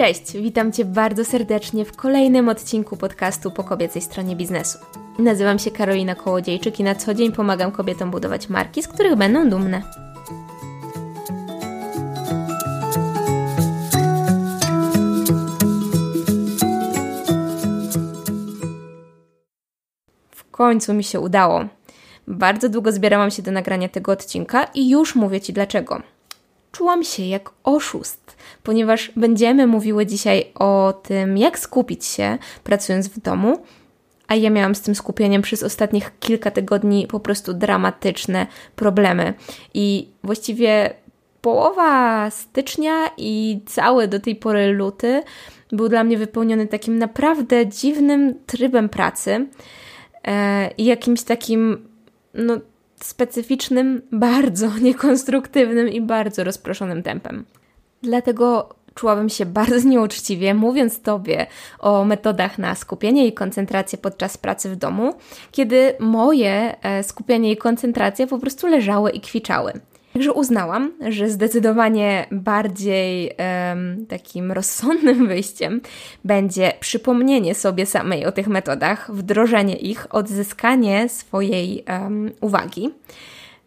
Cześć, witam Cię bardzo serdecznie w kolejnym odcinku podcastu po kobiecej stronie biznesu. Nazywam się Karolina Kołodziejczyk i na co dzień pomagam kobietom budować marki, z których będą dumne. W końcu mi się udało. Bardzo długo zbierałam się do nagrania tego odcinka i już mówię Ci dlaczego. Czułam się jak oszust, ponieważ będziemy mówiły dzisiaj o tym, jak skupić się pracując w domu, a ja miałam z tym skupieniem przez ostatnich kilka tygodni po prostu dramatyczne problemy. I właściwie połowa stycznia i cały do tej pory luty był dla mnie wypełniony takim naprawdę dziwnym trybem pracy e, i jakimś takim no, specyficznym, bardzo niekonstruktywnym i bardzo rozproszonym tempem. Dlatego czułabym się bardzo nieuczciwie, mówiąc Tobie o metodach na skupienie i koncentrację podczas pracy w domu, kiedy moje e, skupienie i koncentracja po prostu leżały i kwiczały. Także uznałam, że zdecydowanie bardziej um, takim rozsądnym wyjściem będzie przypomnienie sobie samej o tych metodach, wdrożenie ich, odzyskanie swojej um, uwagi,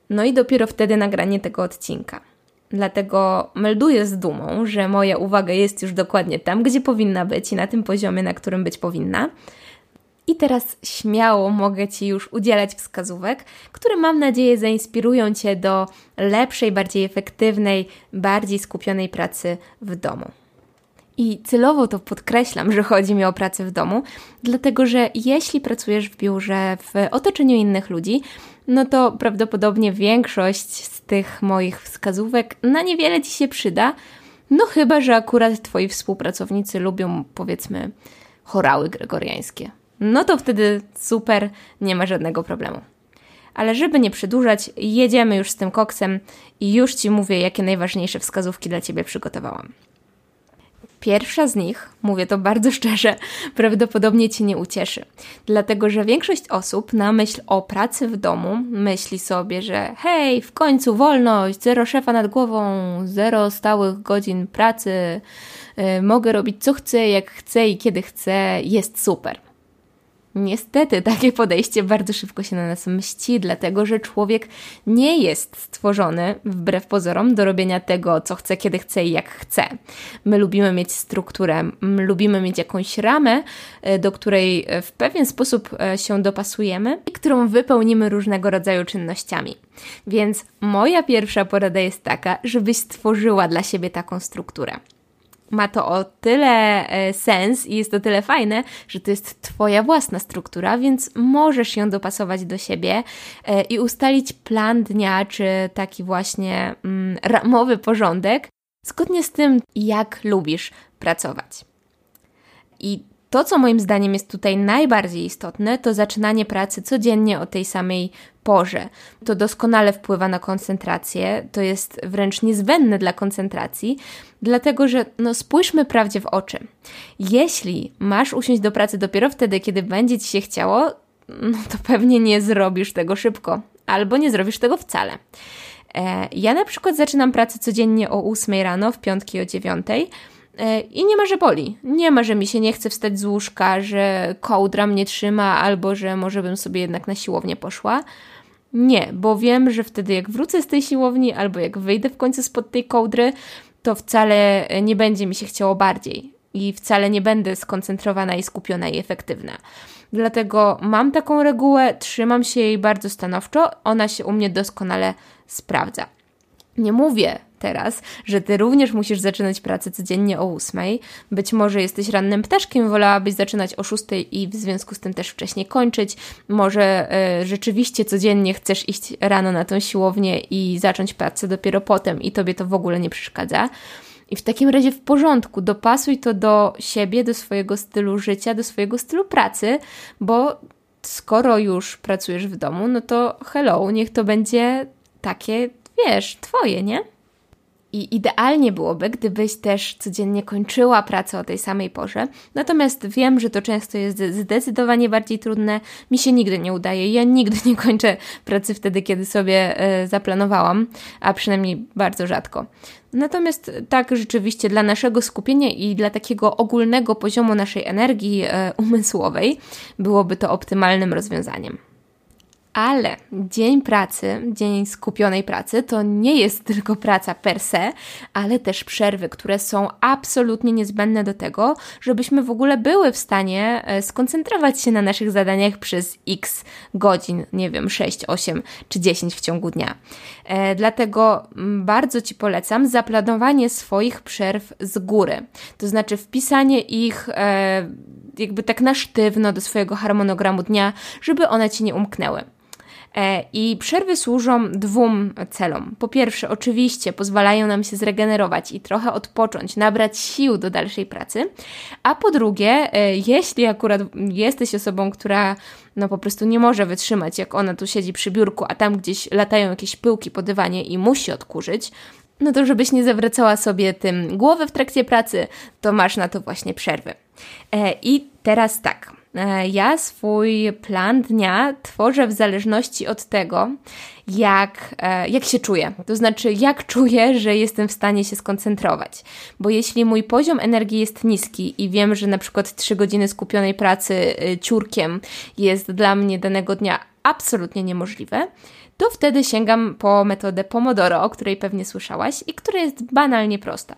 no i dopiero wtedy nagranie tego odcinka. Dlatego melduję z dumą, że moja uwaga jest już dokładnie tam, gdzie powinna być i na tym poziomie, na którym być powinna. I teraz śmiało mogę Ci już udzielać wskazówek, które mam nadzieję zainspirują Cię do lepszej, bardziej efektywnej, bardziej skupionej pracy w domu. I celowo to podkreślam, że chodzi mi o pracę w domu, dlatego że jeśli pracujesz w biurze, w otoczeniu innych ludzi, no to prawdopodobnie większość z tych moich wskazówek na niewiele Ci się przyda, no chyba, że akurat Twoi współpracownicy lubią, powiedzmy, chorały gregoriańskie no to wtedy super, nie ma żadnego problemu. Ale żeby nie przedłużać, jedziemy już z tym koksem i już Ci mówię, jakie najważniejsze wskazówki dla Ciebie przygotowałam. Pierwsza z nich, mówię to bardzo szczerze, prawdopodobnie Cię nie ucieszy, dlatego że większość osób na myśl o pracy w domu myśli sobie, że hej, w końcu wolność, zero szefa nad głową, zero stałych godzin pracy, yy, mogę robić co chcę, jak chcę i kiedy chcę, jest super. Niestety, takie podejście bardzo szybko się na nas mści, dlatego że człowiek nie jest stworzony, wbrew pozorom, do robienia tego, co chce, kiedy chce i jak chce. My lubimy mieć strukturę, lubimy mieć jakąś ramę, e, do której w pewien sposób e, się dopasujemy i którą wypełnimy różnego rodzaju czynnościami. Więc moja pierwsza porada jest taka, żebyś stworzyła dla siebie taką strukturę ma to o tyle e, sens i jest to tyle fajne, że to jest Twoja własna struktura, więc możesz ją dopasować do siebie e, i ustalić plan dnia, czy taki właśnie mm, ramowy porządek, zgodnie z tym, jak lubisz pracować. I to, co moim zdaniem jest tutaj najbardziej istotne, to zaczynanie pracy codziennie o tej samej porze. To doskonale wpływa na koncentrację, to jest wręcz niezbędne dla koncentracji, dlatego że no, spójrzmy prawdzie w oczy. Jeśli masz usiąść do pracy dopiero wtedy, kiedy będzie ci się chciało, no to pewnie nie zrobisz tego szybko, albo nie zrobisz tego wcale. E, ja na przykład zaczynam pracę codziennie o 8 rano, w piątki o 9 E, I nie ma, że boli. Nie ma, że mi się nie chce wstać z łóżka, że kołdra mnie trzyma, albo że może bym sobie jednak na siłownię poszła. Nie, bo wiem, że wtedy jak wrócę z tej siłowni, albo jak wyjdę w końcu spod tej kołdry, to wcale nie będzie mi się chciało bardziej i wcale nie będę skoncentrowana i skupiona i efektywna. Dlatego mam taką regułę, trzymam się jej bardzo stanowczo, ona się u mnie doskonale sprawdza. Nie mówię teraz, że ty również musisz zaczynać pracę codziennie o 8. Być może jesteś rannym ptaszkiem, wolałabyś zaczynać o 6 i w związku z tym też wcześniej kończyć. Może y, rzeczywiście codziennie chcesz iść rano na tą siłownię i zacząć pracę dopiero potem i tobie to w ogóle nie przeszkadza. I w takim razie w porządku, dopasuj to do siebie, do swojego stylu życia, do swojego stylu pracy, bo skoro już pracujesz w domu, no to hello, niech to będzie takie, wiesz, twoje, nie? I idealnie byłoby, gdybyś też codziennie kończyła pracę o tej samej porze. Natomiast wiem, że to często jest zdecydowanie bardziej trudne. Mi się nigdy nie udaje. Ja nigdy nie kończę pracy wtedy, kiedy sobie e, zaplanowałam, a przynajmniej bardzo rzadko. Natomiast tak rzeczywiście dla naszego skupienia i dla takiego ogólnego poziomu naszej energii e, umysłowej byłoby to optymalnym rozwiązaniem. Ale dzień pracy, dzień skupionej pracy to nie jest tylko praca per se, ale też przerwy, które są absolutnie niezbędne do tego, żebyśmy w ogóle były w stanie e, skoncentrować się na naszych zadaniach przez x godzin, nie wiem, 6, 8 czy 10 w ciągu dnia. E, dlatego bardzo Ci polecam zaplanowanie swoich przerw z góry, to znaczy wpisanie ich e, jakby tak na sztywno do swojego harmonogramu dnia, żeby one Ci nie umknęły. E, I przerwy służą dwóm celom. Po pierwsze, oczywiście pozwalają nam się zregenerować i trochę odpocząć, nabrać sił do dalszej pracy. A po drugie, e, jeśli akurat jesteś osobą, która no po prostu nie może wytrzymać, jak ona tu siedzi przy biurku, a tam gdzieś latają jakieś pyłki po dywanie i musi odkurzyć, no to żebyś nie zawracała sobie tym głowy w trakcie pracy, to masz na to właśnie przerwy. E, I teraz tak. E, ja swój plan dnia tworzę w zależności od tego, jak, e, jak się czuję. To znaczy, jak czuję, że jestem w stanie się skoncentrować. Bo jeśli mój poziom energii jest niski i wiem, że na przykład 3 godziny skupionej pracy e, ciurkiem jest dla mnie danego dnia absolutnie niemożliwe, to wtedy sięgam po metodę Pomodoro, o której pewnie słyszałaś i która jest banalnie prosta.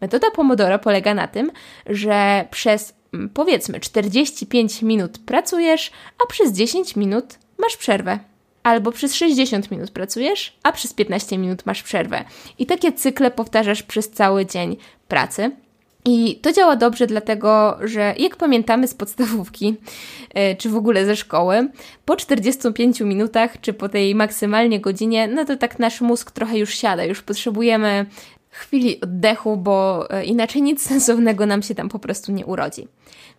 Metoda Pomodoro polega na tym, że przez powiedzmy 45 minut pracujesz, a przez 10 minut masz przerwę. Albo przez 60 minut pracujesz, a przez 15 minut masz przerwę. I takie cykle powtarzasz przez cały dzień pracy. I to działa dobrze, dlatego że jak pamiętamy z podstawówki, e, czy w ogóle ze szkoły, po 45 minutach, czy po tej maksymalnie godzinie, no to tak nasz mózg trochę już siada, już potrzebujemy chwili oddechu, bo e, inaczej nic sensownego nam się tam po prostu nie urodzi.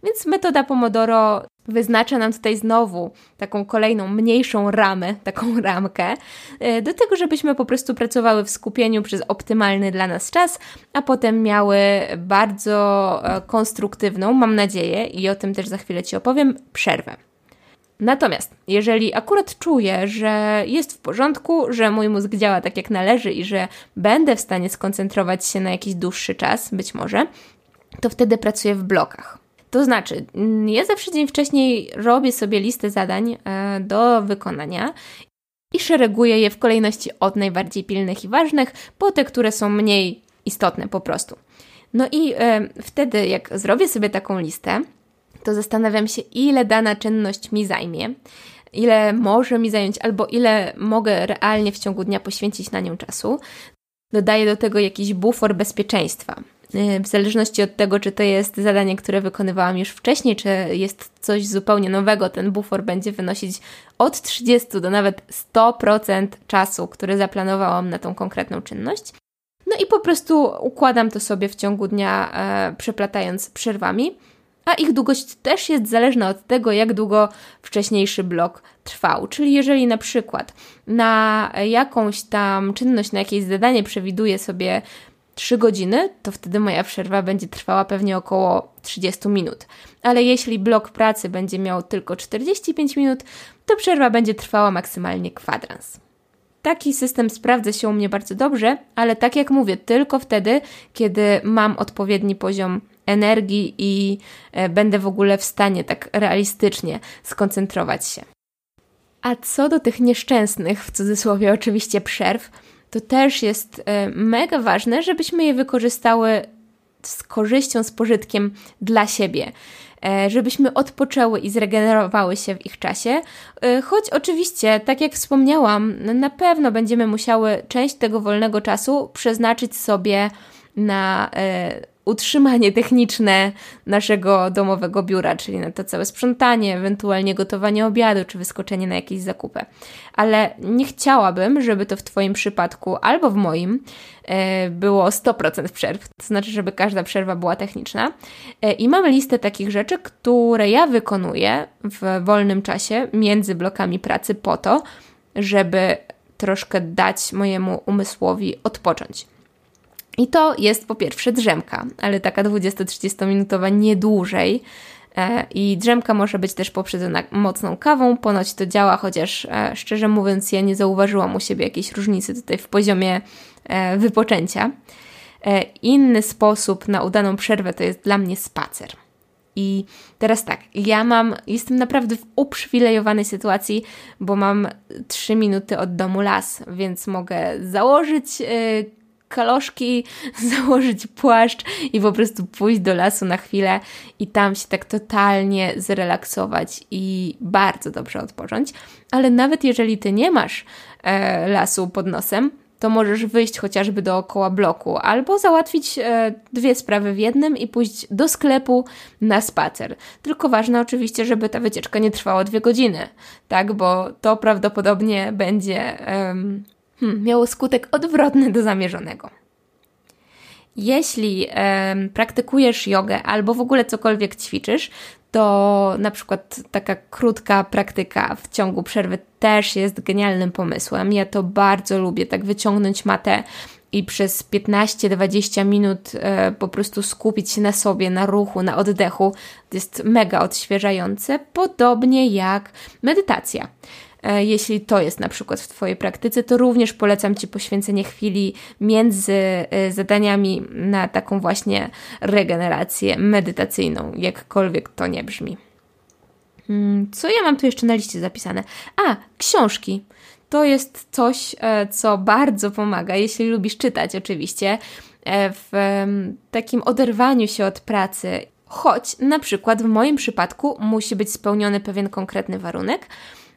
Więc metoda Pomodoro wyznacza nam tutaj znowu taką kolejną mniejszą ramę, taką ramkę, e, do tego, żebyśmy po prostu pracowały w skupieniu przez optymalny dla nas czas, a potem miały bardzo e, konstruktywną, mam nadzieję, i o tym też za chwilę Ci opowiem, przerwę. Natomiast jeżeli akurat czuję, że jest w porządku, że mój mózg działa tak jak należy i że będę w stanie skoncentrować się na jakiś dłuższy czas, być może, to wtedy pracuję w blokach. To znaczy, mm, ja zawsze dzień wcześniej robię sobie listę zadań e, do wykonania i szereguję je w kolejności od najbardziej pilnych i ważnych po te, które są mniej istotne po prostu. No i e, wtedy, jak zrobię sobie taką listę, to zastanawiam się, ile dana czynność mi zajmie, ile może mi zająć, albo ile mogę realnie w ciągu dnia poświęcić na nią czasu. Dodaję do tego jakiś bufor bezpieczeństwa. Y, w zależności od tego, czy to jest zadanie, które wykonywałam już wcześniej, czy jest coś zupełnie nowego, ten bufor będzie wynosić od 30 do nawet 100% czasu, który zaplanowałam na tą konkretną czynność. No i po prostu układam to sobie w ciągu dnia, e, przeplatając przerwami a ich długość też jest zależna od tego, jak długo wcześniejszy blok trwał. Czyli jeżeli na przykład na jakąś tam czynność, na jakieś zadanie przewiduję sobie 3 godziny, to wtedy moja przerwa będzie trwała pewnie około 30 minut. Ale jeśli blok pracy będzie miał tylko 45 minut, to przerwa będzie trwała maksymalnie kwadrans. Taki system sprawdza się u mnie bardzo dobrze, ale tak jak mówię, tylko wtedy, kiedy mam odpowiedni poziom energii i e, będę w ogóle w stanie tak realistycznie skoncentrować się. A co do tych nieszczęsnych, w cudzysłowie oczywiście, przerw, to też jest e, mega ważne, żebyśmy je wykorzystały z korzyścią, z pożytkiem dla siebie e, żebyśmy odpoczęły i zregenerowały się w ich czasie. Choć oczywiście, tak jak wspomniałam, na pewno będziemy musiały część tego wolnego czasu przeznaczyć sobie na utrzymanie techniczne naszego domowego biura, czyli na to całe sprzątanie, ewentualnie gotowanie obiadu czy wyskoczenie na jakieś zakupy. Ale nie chciałabym, żeby to w Twoim przypadku albo w moim e, było 100% przerw, to znaczy, żeby każda przerwa była techniczna. E, I mamy listę takich rzeczy, które ja wykonuję w wolnym czasie między blokami pracy po to, żeby troszkę dać mojemu umysłowi odpocząć. I to jest po pierwsze drzemka, ale taka 20-30 minutowa nie dłużej. E, I drzemka może być też poprzedzona mocną kawą. Ponoć to działa, chociaż e, szczerze mówiąc, ja nie zauważyłam u siebie jakiejś różnicy tutaj w poziomie e, wypoczęcia. Inny sposób na udaną przerwę to jest dla mnie spacer. I teraz tak, ja mam, jestem naprawdę w uprzywilejowanej sytuacji, bo mam 3 minuty od domu las, więc mogę założyć kaloszki, założyć płaszcz i po prostu pójść do lasu na chwilę i tam się tak totalnie zrelaksować i bardzo dobrze odpocząć. Ale nawet jeżeli ty nie masz e, lasu pod nosem, to możesz wyjść chociażby dookoła bloku albo załatwić e, dwie sprawy w jednym i pójść do sklepu na spacer. Tylko ważne oczywiście, żeby ta wycieczka nie trwała dwie godziny, tak, bo to prawdopodobnie będzie hmm, miało skutek odwrotny do zamierzonego. Jeśli e, praktykujesz jogę albo w ogóle cokolwiek ćwiczysz, to na przykład taka krótka praktyka w ciągu przerwy też jest genialnym pomysłem. Ja to bardzo lubię, tak wyciągnąć matę i przez 15-20 minut e, po prostu skupić się na sobie, na ruchu, na oddechu. To jest mega odświeżające, podobnie jak medytacja. E, jeśli to jest na przykład w Twojej praktyce, to również polecam Ci poświęcenie chwili między e, zadaniami na taką właśnie regenerację medytacyjną, jakkolwiek to nie brzmi. Hmm, co ja mam tu jeszcze na liście zapisane? A, książki. To jest coś, e, co bardzo pomaga, jeśli lubisz czytać, oczywiście, w takim oderwaniu się od pracy. Choć na przykład w moim przypadku musi być spełniony pewien konkretny warunek,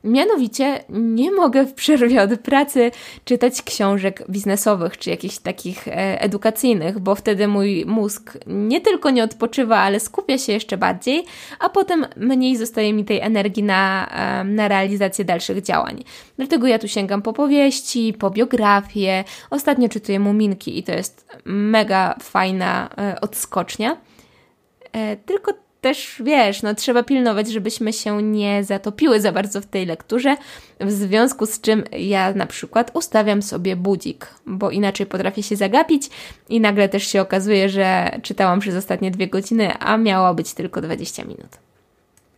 Mianowicie nie mogę w przerwie od pracy czytać książek biznesowych czy jakichś takich e, edukacyjnych, bo wtedy mój mózg nie tylko nie odpoczywa, ale skupia się jeszcze bardziej, a potem mniej zostaje mi tej energii na, e, na realizację dalszych działań. Dlatego ja tu sięgam po powieści, po biografię. Ostatnio czytuję Muminki i to jest mega fajna e, odskocznia. Tylko też wiesz, no trzeba pilnować, żebyśmy się nie zatopiły za bardzo w tej lekturze, w związku z czym ja na przykład ustawiam sobie budzik, bo inaczej potrafię się zagapić i nagle też się okazuje, że czytałam przez ostatnie dwie godziny, a miało być tylko 20 minut.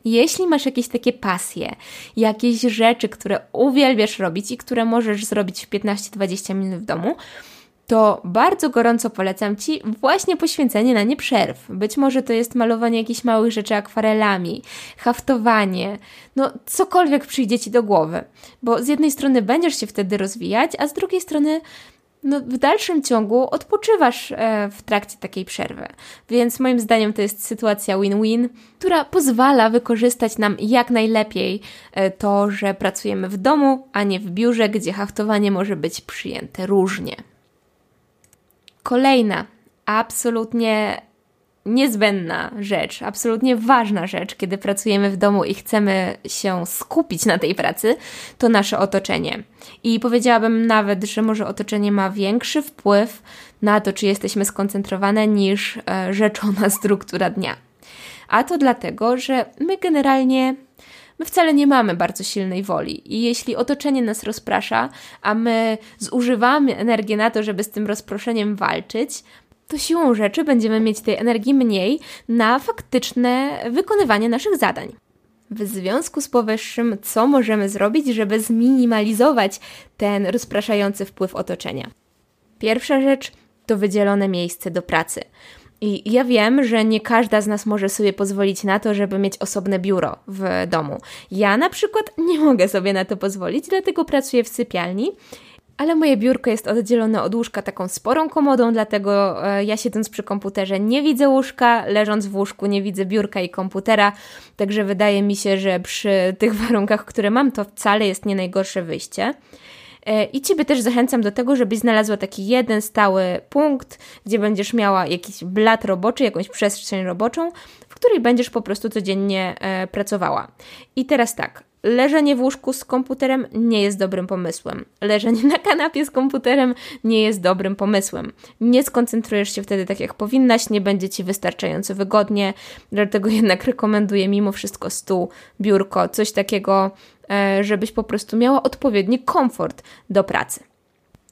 Jeśli masz jakieś takie pasje, jakieś rzeczy, które uwielbiasz robić i które możesz zrobić w 15-20 minut w domu, to bardzo gorąco polecam Ci właśnie poświęcenie na nie przerw. Być może to jest malowanie jakichś małych rzeczy akwarelami, haftowanie, no cokolwiek przyjdzie Ci do głowy. Bo z jednej strony będziesz się wtedy rozwijać, a z drugiej strony no, w dalszym ciągu odpoczywasz e, w trakcie takiej przerwy. Więc moim zdaniem to jest sytuacja win-win, która pozwala wykorzystać nam jak najlepiej e, to, że pracujemy w domu, a nie w biurze, gdzie haftowanie może być przyjęte różnie. Kolejna, absolutnie niezbędna rzecz, absolutnie ważna rzecz, kiedy pracujemy w domu i chcemy się skupić na tej pracy, to nasze otoczenie. I powiedziałabym nawet, że może otoczenie ma większy wpływ na to, czy jesteśmy skoncentrowane, niż e, rzeczona struktura dnia. A to dlatego, że my generalnie my wcale nie mamy bardzo silnej woli i jeśli otoczenie nas rozprasza, a my zużywamy energię na to, żeby z tym rozproszeniem walczyć, to siłą rzeczy będziemy mieć tej energii mniej na faktyczne wykonywanie naszych zadań. W związku z powyższym, co możemy zrobić, żeby zminimalizować ten rozpraszający wpływ otoczenia? Pierwsza rzecz to wydzielone miejsce do pracy. I ja wiem, że nie każda z nas może sobie pozwolić na to, żeby mieć osobne biuro w domu. Ja na przykład nie mogę sobie na to pozwolić, dlatego pracuję w sypialni. Ale moje biurko jest oddzielone od łóżka taką sporą komodą, dlatego e, ja siedząc przy komputerze nie widzę łóżka, leżąc w łóżku nie widzę biurka i komputera, także wydaje mi się, że przy tych warunkach, które mam, to wcale jest nie najgorsze wyjście. E, I Ciebie też zachęcam do tego, żebyś znalazła taki jeden stały punkt, gdzie będziesz miała jakiś blat roboczy, jakąś przestrzeń roboczą, w której będziesz po prostu codziennie e, pracowała. I teraz tak, leżenie w łóżku z komputerem nie jest dobrym pomysłem. Leżenie na kanapie z komputerem nie jest dobrym pomysłem. Nie skoncentrujesz się wtedy tak jak powinnaś, nie będzie ci wystarczająco wygodnie, dlatego jednak rekomenduję mimo wszystko stół, biurko, coś takiego, żebyś po prostu miała odpowiedni komfort do pracy.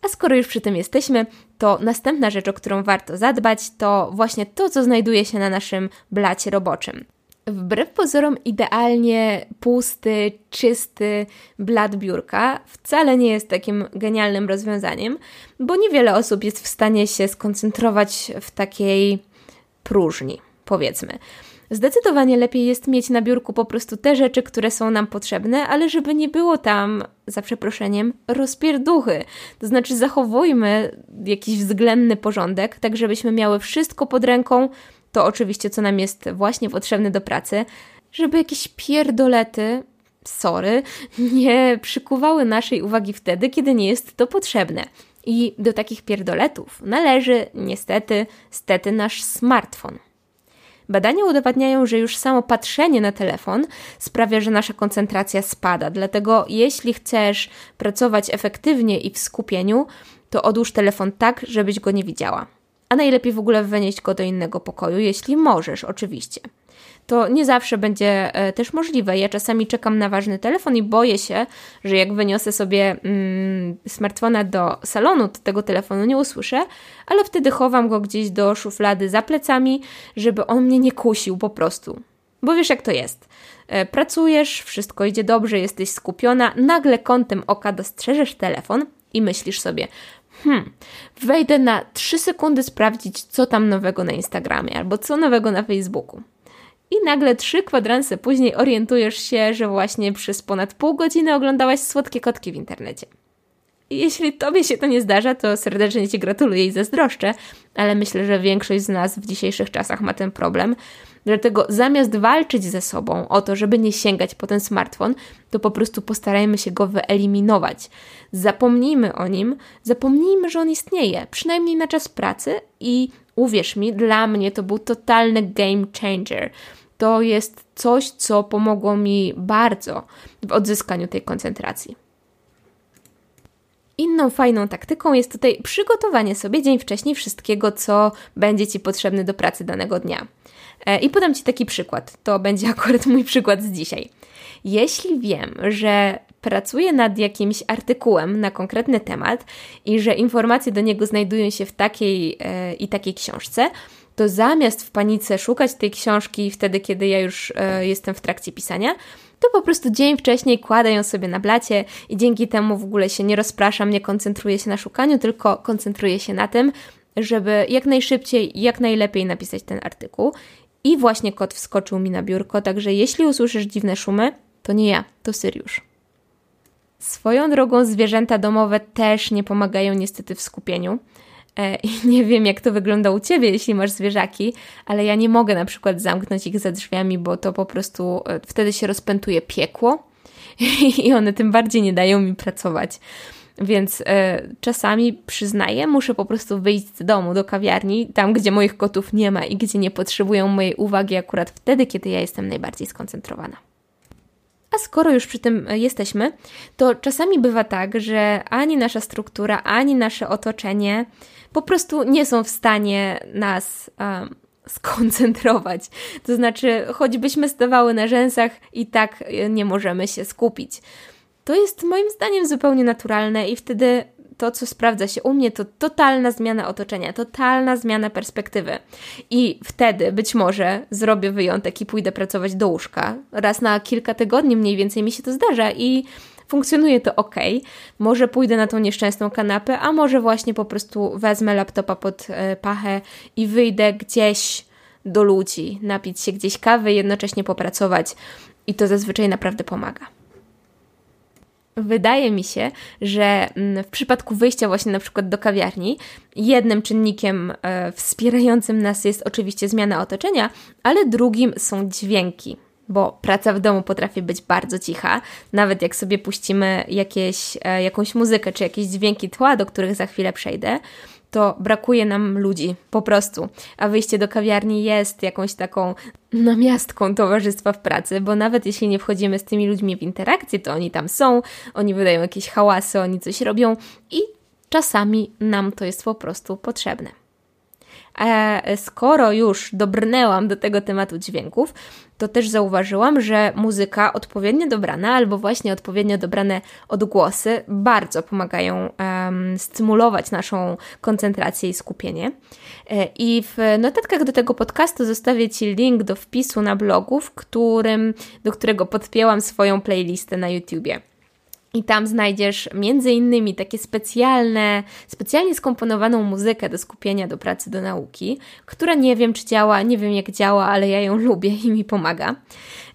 A skoro już przy tym jesteśmy, to następna rzecz, o którą warto zadbać, to właśnie to, co znajduje się na naszym blacie roboczym. Wbrew pozorom, idealnie pusty, czysty blat biurka wcale nie jest takim genialnym rozwiązaniem, bo niewiele osób jest w stanie się skoncentrować w takiej próżni, powiedzmy. Zdecydowanie lepiej jest mieć na biurku po prostu te rzeczy, które są nam potrzebne, ale żeby nie było tam, za przeproszeniem, rozpierduchy. To znaczy zachowujmy jakiś względny porządek, tak żebyśmy miały wszystko pod ręką, to oczywiście co nam jest właśnie potrzebne do pracy, żeby jakieś pierdolety, sorry, nie przykuwały naszej uwagi wtedy, kiedy nie jest to potrzebne. I do takich pierdoletów należy niestety, stety nasz smartfon. Badania udowadniają, że już samo patrzenie na telefon sprawia, że nasza koncentracja spada. Dlatego, jeśli chcesz pracować efektywnie i w skupieniu, to odłóż telefon tak, żebyś go nie widziała. A najlepiej w ogóle wynieść go do innego pokoju, jeśli możesz, oczywiście to nie zawsze będzie e, też możliwe. Ja czasami czekam na ważny telefon i boję się, że jak wyniosę sobie mm, smartfona do salonu, to tego telefonu nie usłyszę, ale wtedy chowam go gdzieś do szuflady za plecami, żeby on mnie nie kusił po prostu. Bo wiesz, jak to jest. E, pracujesz, wszystko idzie dobrze, jesteś skupiona, nagle kątem oka dostrzeżesz telefon i myślisz sobie, hmm, wejdę na 3 sekundy sprawdzić, co tam nowego na Instagramie albo co nowego na Facebooku i nagle trzy kwadranse później orientujesz się, że właśnie przez ponad pół godziny oglądałaś słodkie kotki w internecie. Jeśli tobie się to nie zdarza, to serdecznie ci gratuluję i zazdroszczę, ale myślę, że większość z nas w dzisiejszych czasach ma ten problem. Dlatego zamiast walczyć ze sobą o to, żeby nie sięgać po ten smartfon, to po prostu postarajmy się go wyeliminować. Zapomnijmy o nim, zapomnijmy, że on istnieje, przynajmniej na czas pracy i uwierz mi, dla mnie to był totalny game changer to jest coś, co pomogło mi bardzo w odzyskaniu tej koncentracji. Inną fajną taktyką jest tutaj przygotowanie sobie dzień wcześniej wszystkiego, co będzie Ci potrzebne do pracy danego dnia. E, I podam Ci taki przykład. To będzie akurat mój przykład z dzisiaj. Jeśli wiem, że pracuję nad jakimś artykułem na konkretny temat i że informacje do niego znajdują się w takiej e, i takiej książce, to zamiast w panice szukać tej książki wtedy, kiedy ja już e, jestem w trakcie pisania, to po prostu dzień wcześniej kładę ją sobie na blacie i dzięki temu w ogóle się nie rozpraszam, nie koncentruję się na szukaniu, tylko koncentruję się na tym, żeby jak najszybciej, jak najlepiej napisać ten artykuł. I właśnie kot wskoczył mi na biurko, także jeśli usłyszysz dziwne szumy, to nie ja, to Syriusz. Swoją drogą zwierzęta domowe też nie pomagają niestety w skupieniu. E, I nie wiem, jak to wygląda u ciebie, jeśli masz zwierzaki, ale ja nie mogę na przykład zamknąć ich za drzwiami, bo to po prostu e, wtedy się rozpętuje piekło i one tym bardziej nie dają mi pracować. Więc e, czasami przyznaję, muszę po prostu wyjść z domu do kawiarni, tam gdzie moich kotów nie ma i gdzie nie potrzebują mojej uwagi akurat wtedy, kiedy ja jestem najbardziej skoncentrowana. A skoro już przy tym jesteśmy, to czasami bywa tak, że ani nasza struktura, ani nasze otoczenie po prostu nie są w stanie nas um, skoncentrować. To znaczy, choćbyśmy stawały na rzęsach, i tak nie możemy się skupić. To jest moim zdaniem zupełnie naturalne i wtedy to, co sprawdza się u mnie, to totalna zmiana otoczenia, totalna zmiana perspektywy. I wtedy być może zrobię wyjątek i pójdę pracować do łóżka. Raz na kilka tygodni mniej więcej mi się to zdarza i funkcjonuje to ok. Może pójdę na tą nieszczęsną kanapę, a może właśnie po prostu wezmę laptopa pod e, pachę i wyjdę gdzieś do ludzi, napić się gdzieś kawy, jednocześnie popracować. I to zazwyczaj naprawdę pomaga. Wydaje mi się, że mm, w przypadku wyjścia właśnie na przykład do kawiarni, jednym czynnikiem e, wspierającym nas jest oczywiście zmiana otoczenia, ale drugim są dźwięki. Bo praca w domu potrafi być bardzo cicha, nawet jak sobie puścimy jakieś, e, jakąś muzykę czy jakieś dźwięki tła, do których za chwilę przejdę, to brakuje nam ludzi, po prostu. A wyjście do kawiarni jest jakąś taką namiastką towarzystwa w pracy, bo nawet jeśli nie wchodzimy z tymi ludźmi w interakcję, to oni tam są, oni wydają jakieś hałasy, oni coś robią i czasami nam to jest po prostu potrzebne. A skoro już dobrnęłam do tego tematu dźwięków, to też zauważyłam, że muzyka odpowiednio dobrana albo właśnie odpowiednio dobrane odgłosy bardzo pomagają um, stymulować naszą koncentrację i skupienie. E, I w notatkach do tego podcastu zostawię Ci link do wpisu na blogu, w którym, do którego podpięłam swoją playlistę na YouTubie. I tam znajdziesz między innymi takie specjalne, specjalnie skomponowaną muzykę do skupienia, do pracy, do nauki, która nie wiem czy działa, nie wiem jak działa, ale ja ją lubię i mi pomaga.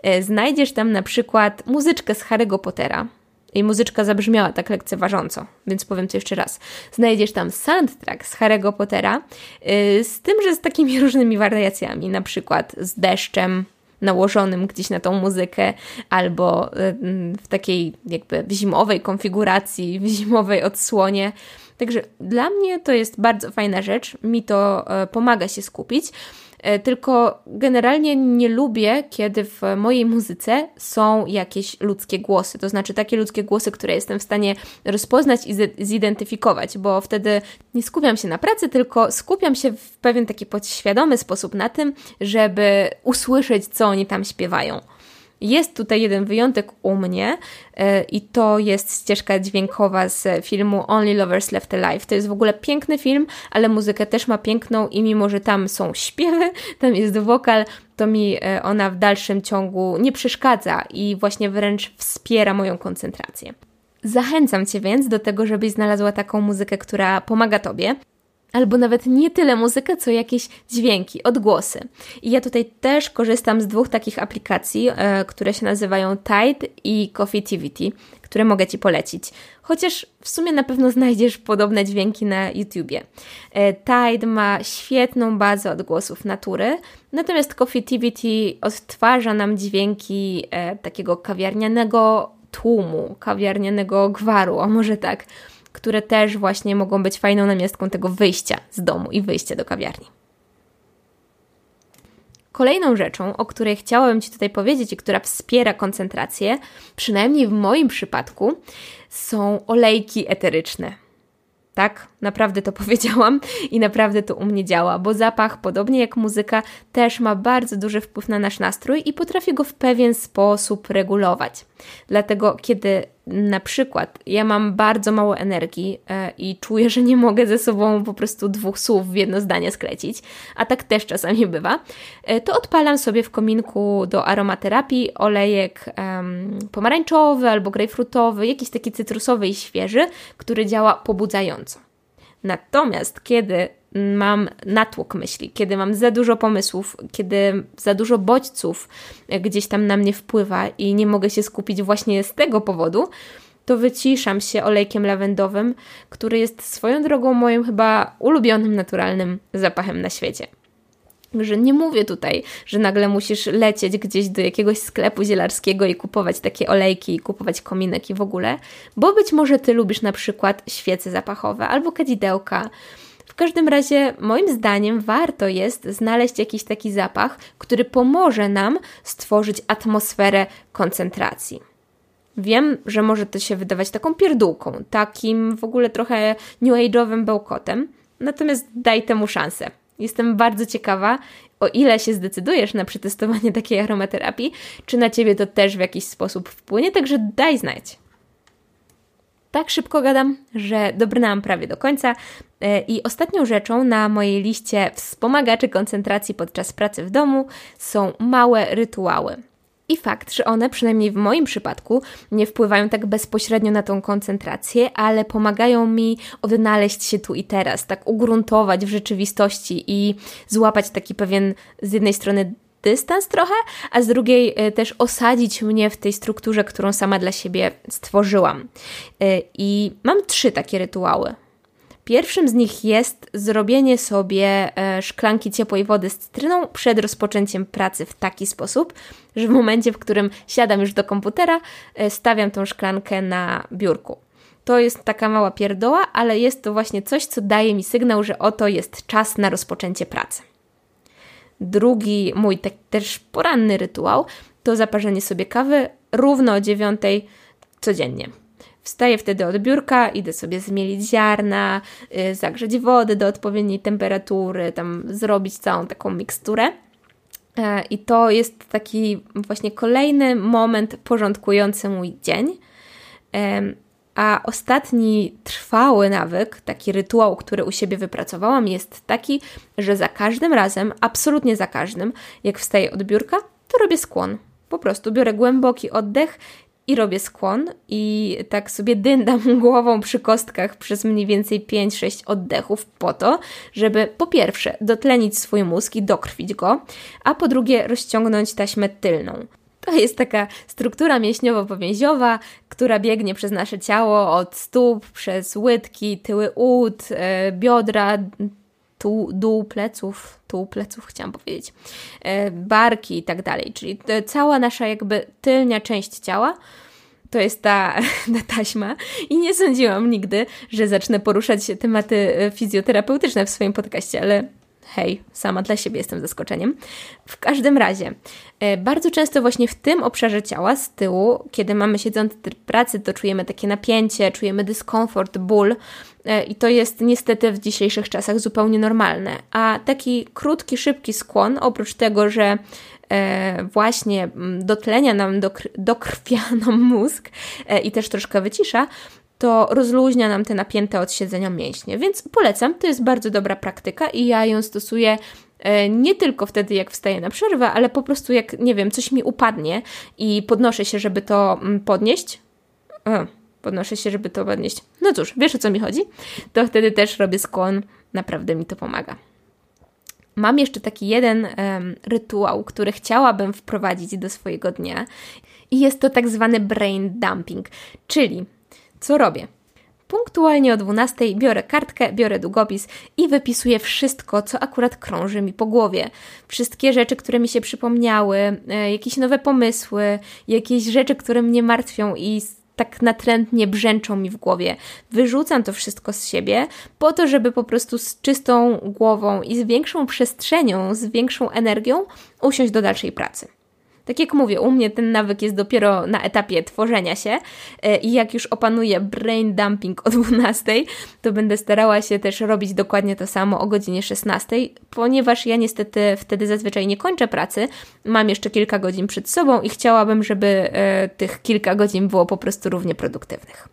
E, znajdziesz tam na przykład muzyczkę z Harry'ego Pottera. I muzyczka zabrzmiała tak lekceważąco, więc powiem to jeszcze raz. Znajdziesz tam soundtrack z Harry'ego Pottera, e, z tym, że z takimi różnymi wariacjami, na przykład z deszczem, nałożonym gdzieś na tą muzykę, albo y, w takiej jakby zimowej konfiguracji, w zimowej odsłonie. Także dla mnie to jest bardzo fajna rzecz, mi to e, pomaga się skupić. E, tylko generalnie nie lubię, kiedy w mojej muzyce są jakieś ludzkie głosy, to znaczy takie ludzkie głosy, które jestem w stanie rozpoznać i zidentyfikować, bo wtedy nie skupiam się na pracy, tylko skupiam się w pewien taki podświadomy sposób na tym, żeby usłyszeć, co oni tam śpiewają. Jest tutaj jeden wyjątek u mnie yy, i to jest ścieżka dźwiękowa z filmu Only Lovers Left Alive. To jest w ogóle piękny film, ale muzykę też ma piękną i mimo, że tam są śpiewy, tam jest wokal, to mi yy, ona w dalszym ciągu nie przeszkadza i właśnie wręcz wspiera moją koncentrację. Zachęcam Cię więc do tego, żebyś znalazła taką muzykę, która pomaga Tobie albo nawet nie tyle muzykę, co jakieś dźwięki, odgłosy. I ja tutaj też korzystam z dwóch takich aplikacji, e, które się nazywają Tide i Coffeetivity, które mogę Ci polecić. Chociaż w sumie na pewno znajdziesz podobne dźwięki na YouTubie. E, Tide ma świetną bazę odgłosów natury, natomiast Coffeetivity odtwarza nam dźwięki e, takiego kawiarnianego tłumu, kawiarnianego gwaru, a może tak które też właśnie mogą być fajną namiastką tego wyjścia z domu i wyjścia do kawiarni. Kolejną rzeczą, o której chciałabym Ci tutaj powiedzieć i która wspiera koncentrację, przynajmniej w moim przypadku, są olejki eteryczne. Tak, naprawdę to powiedziałam i naprawdę to u mnie działa, bo zapach, podobnie jak muzyka, też ma bardzo duży wpływ na nasz nastrój i potrafi go w pewien sposób regulować. Dlatego, kiedy na przykład ja mam bardzo mało energii e, i czuję, że nie mogę ze sobą po prostu dwóch słów w jedno zdanie sklecić, a tak też czasami bywa, e, to odpalam sobie w kominku do aromaterapii olejek um, pomarańczowy albo grejpfrutowy, jakiś taki cytrusowy i świeży, który działa pobudzająco. Natomiast kiedy mam natłok myśli, kiedy mam za dużo pomysłów, kiedy za dużo bodźców gdzieś tam na mnie wpływa i nie mogę się skupić właśnie z tego powodu, to wyciszam się olejkiem lawendowym, który jest swoją drogą moim chyba ulubionym naturalnym zapachem na świecie. Że nie mówię tutaj, że nagle musisz lecieć gdzieś do jakiegoś sklepu zielarskiego i kupować takie olejki, i kupować kominek i w ogóle, bo być może ty lubisz na przykład świece zapachowe albo kadzidełka, każdym razie, moim zdaniem, warto jest znaleźć jakiś taki zapach, który pomoże nam stworzyć atmosferę koncentracji. Wiem, że może to się wydawać taką pierdółką, takim w ogóle trochę new age'owym bełkotem, natomiast daj temu szansę. Jestem bardzo ciekawa, o ile się zdecydujesz na przetestowanie takiej aromaterapii, czy na Ciebie to też w jakiś sposób wpłynie, także daj znać. Tak szybko gadam, że dobrnęłam prawie do końca. E, I ostatnią rzeczą na mojej liście wspomagaczy koncentracji podczas pracy w domu są małe rytuały. I fakt, że one, przynajmniej w moim przypadku, nie wpływają tak bezpośrednio na tą koncentrację, ale pomagają mi odnaleźć się tu i teraz, tak ugruntować w rzeczywistości i złapać taki pewien z jednej strony dystans trochę, a z drugiej e, też osadzić mnie w tej strukturze, którą sama dla siebie stworzyłam. E, I mam trzy takie rytuały. Pierwszym z nich jest zrobienie sobie e, szklanki ciepłej wody z cytryną przed rozpoczęciem pracy w taki sposób, że w momencie, w którym siadam już do komputera, stawiam tą szklankę na biurku. To jest taka mała pierdoła, ale jest to właśnie coś, co daje mi sygnał, że oto jest czas na rozpoczęcie pracy. Drugi mój tak też poranny rytuał to zaparzenie sobie kawy równo o dziewiątej codziennie. Wstaję wtedy od biurka, idę sobie zmielić ziarna, yy, zagrzeć wody do odpowiedniej temperatury, tam zrobić całą taką miksturę. E, I to jest taki właśnie kolejny moment porządkujący mój dzień. A ostatni trwały nawyk, taki rytuał, który u siebie wypracowałam, jest taki, że za każdym razem, absolutnie za każdym, jak wstaję od biurka, to robię skłon. Po prostu biorę głęboki oddech i robię skłon i tak sobie dyndam głową przy kostkach przez mniej więcej 5-6 oddechów po to, żeby po pierwsze dotlenić swój mózg i dokrwić go, a po drugie rozciągnąć taśmę tylną. To jest taka struktura mięśniowo-powięziowa, która biegnie przez nasze ciało od stóp, przez łydki, tyły ud, e, biodra, tu, dół pleców, tu pleców chciałam powiedzieć, e, barki i tak dalej. Czyli cała nasza jakby tylnia część ciała to jest ta, ta taśma i nie sądziłam nigdy, że zacznę poruszać tematy e, fizjoterapeutyczne w swoim podcaście, ale hej, sama dla siebie jestem zaskoczeniem. W każdym razie, e, bardzo często właśnie w tym obszarze ciała, z tyłu, kiedy mamy siedzący tryb pracy, to czujemy takie napięcie, czujemy dyskomfort, ból e, i to jest niestety w dzisiejszych czasach zupełnie normalne. A taki krótki, szybki skłon, oprócz tego, że e, właśnie mm, dotlenia nam, dokrwia nam mózg i też troszkę wycisza, to rozluźnia nam te napięte od siedzenia mięśnie. Więc polecam, to jest bardzo dobra praktyka i ja ją stosuję e, nie tylko wtedy, jak wstaję na przerwę, ale po prostu jak, nie wiem, coś mi upadnie i podnoszę się, żeby to mm, podnieść. O, podnoszę się, żeby to podnieść. No cóż, wiesz o co mi chodzi? To wtedy też robię skłon, naprawdę mi to pomaga. Mam jeszcze taki jeden um, rytuał, który chciałabym wprowadzić do swojego dnia i jest to tak zwany brain dumping, czyli co robię? Punktualnie o 12 biorę kartkę, biorę długopis i wypisuję wszystko, co akurat krąży mi po głowie. Wszystkie rzeczy, które mi się przypomniały, e, jakieś nowe pomysły, jakieś rzeczy, które mnie martwią i tak natrętnie brzęczą mi w głowie. Wyrzucam to wszystko z siebie po to, żeby po prostu z czystą głową i z większą przestrzenią, z większą energią usiąść do dalszej pracy. Tak jak mówię, u mnie ten nawyk jest dopiero na etapie tworzenia się e, i jak już opanuję brain dumping o 12, to będę starała się też robić dokładnie to samo o godzinie 16, ponieważ ja niestety wtedy zazwyczaj nie kończę pracy, mam jeszcze kilka godzin przed sobą i chciałabym, żeby e, tych kilka godzin było po prostu równie produktywnych.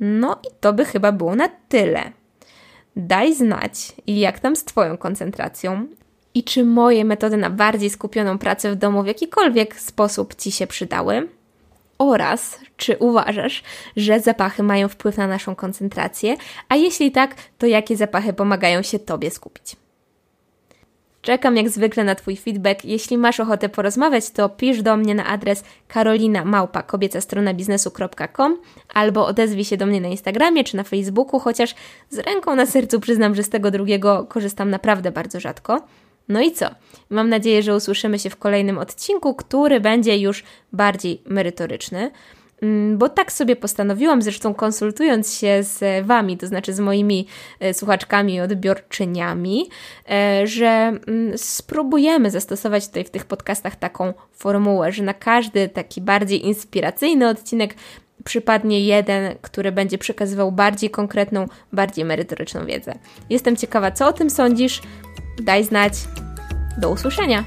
No i to by chyba było na tyle. Daj znać, jak tam z Twoją koncentracją, i czy moje metody na bardziej skupioną pracę w domu w jakikolwiek sposób Ci się przydały? Oraz czy uważasz, że zapachy mają wpływ na naszą koncentrację, a jeśli tak, to jakie zapachy pomagają się Tobie skupić? Czekam jak zwykle na Twój feedback. Jeśli masz ochotę porozmawiać, to pisz do mnie na adres strona biznesu.com albo odezwij się do mnie na Instagramie czy na Facebooku, chociaż z ręką na sercu przyznam, że z tego drugiego korzystam naprawdę bardzo rzadko. No i co? Mam nadzieję, że usłyszymy się w kolejnym odcinku, który będzie już bardziej merytoryczny. Mm, bo tak sobie postanowiłam, zresztą konsultując się z Wami, to znaczy z moimi e, słuchaczkami i odbiorczyniami, e, że mm, spróbujemy zastosować tutaj w tych podcastach taką formułę, że na każdy taki bardziej inspiracyjny odcinek przypadnie jeden, który będzie przekazywał bardziej konkretną, bardziej merytoryczną wiedzę. Jestem ciekawa, co o tym sądzisz daj znać. Do usłyszenia!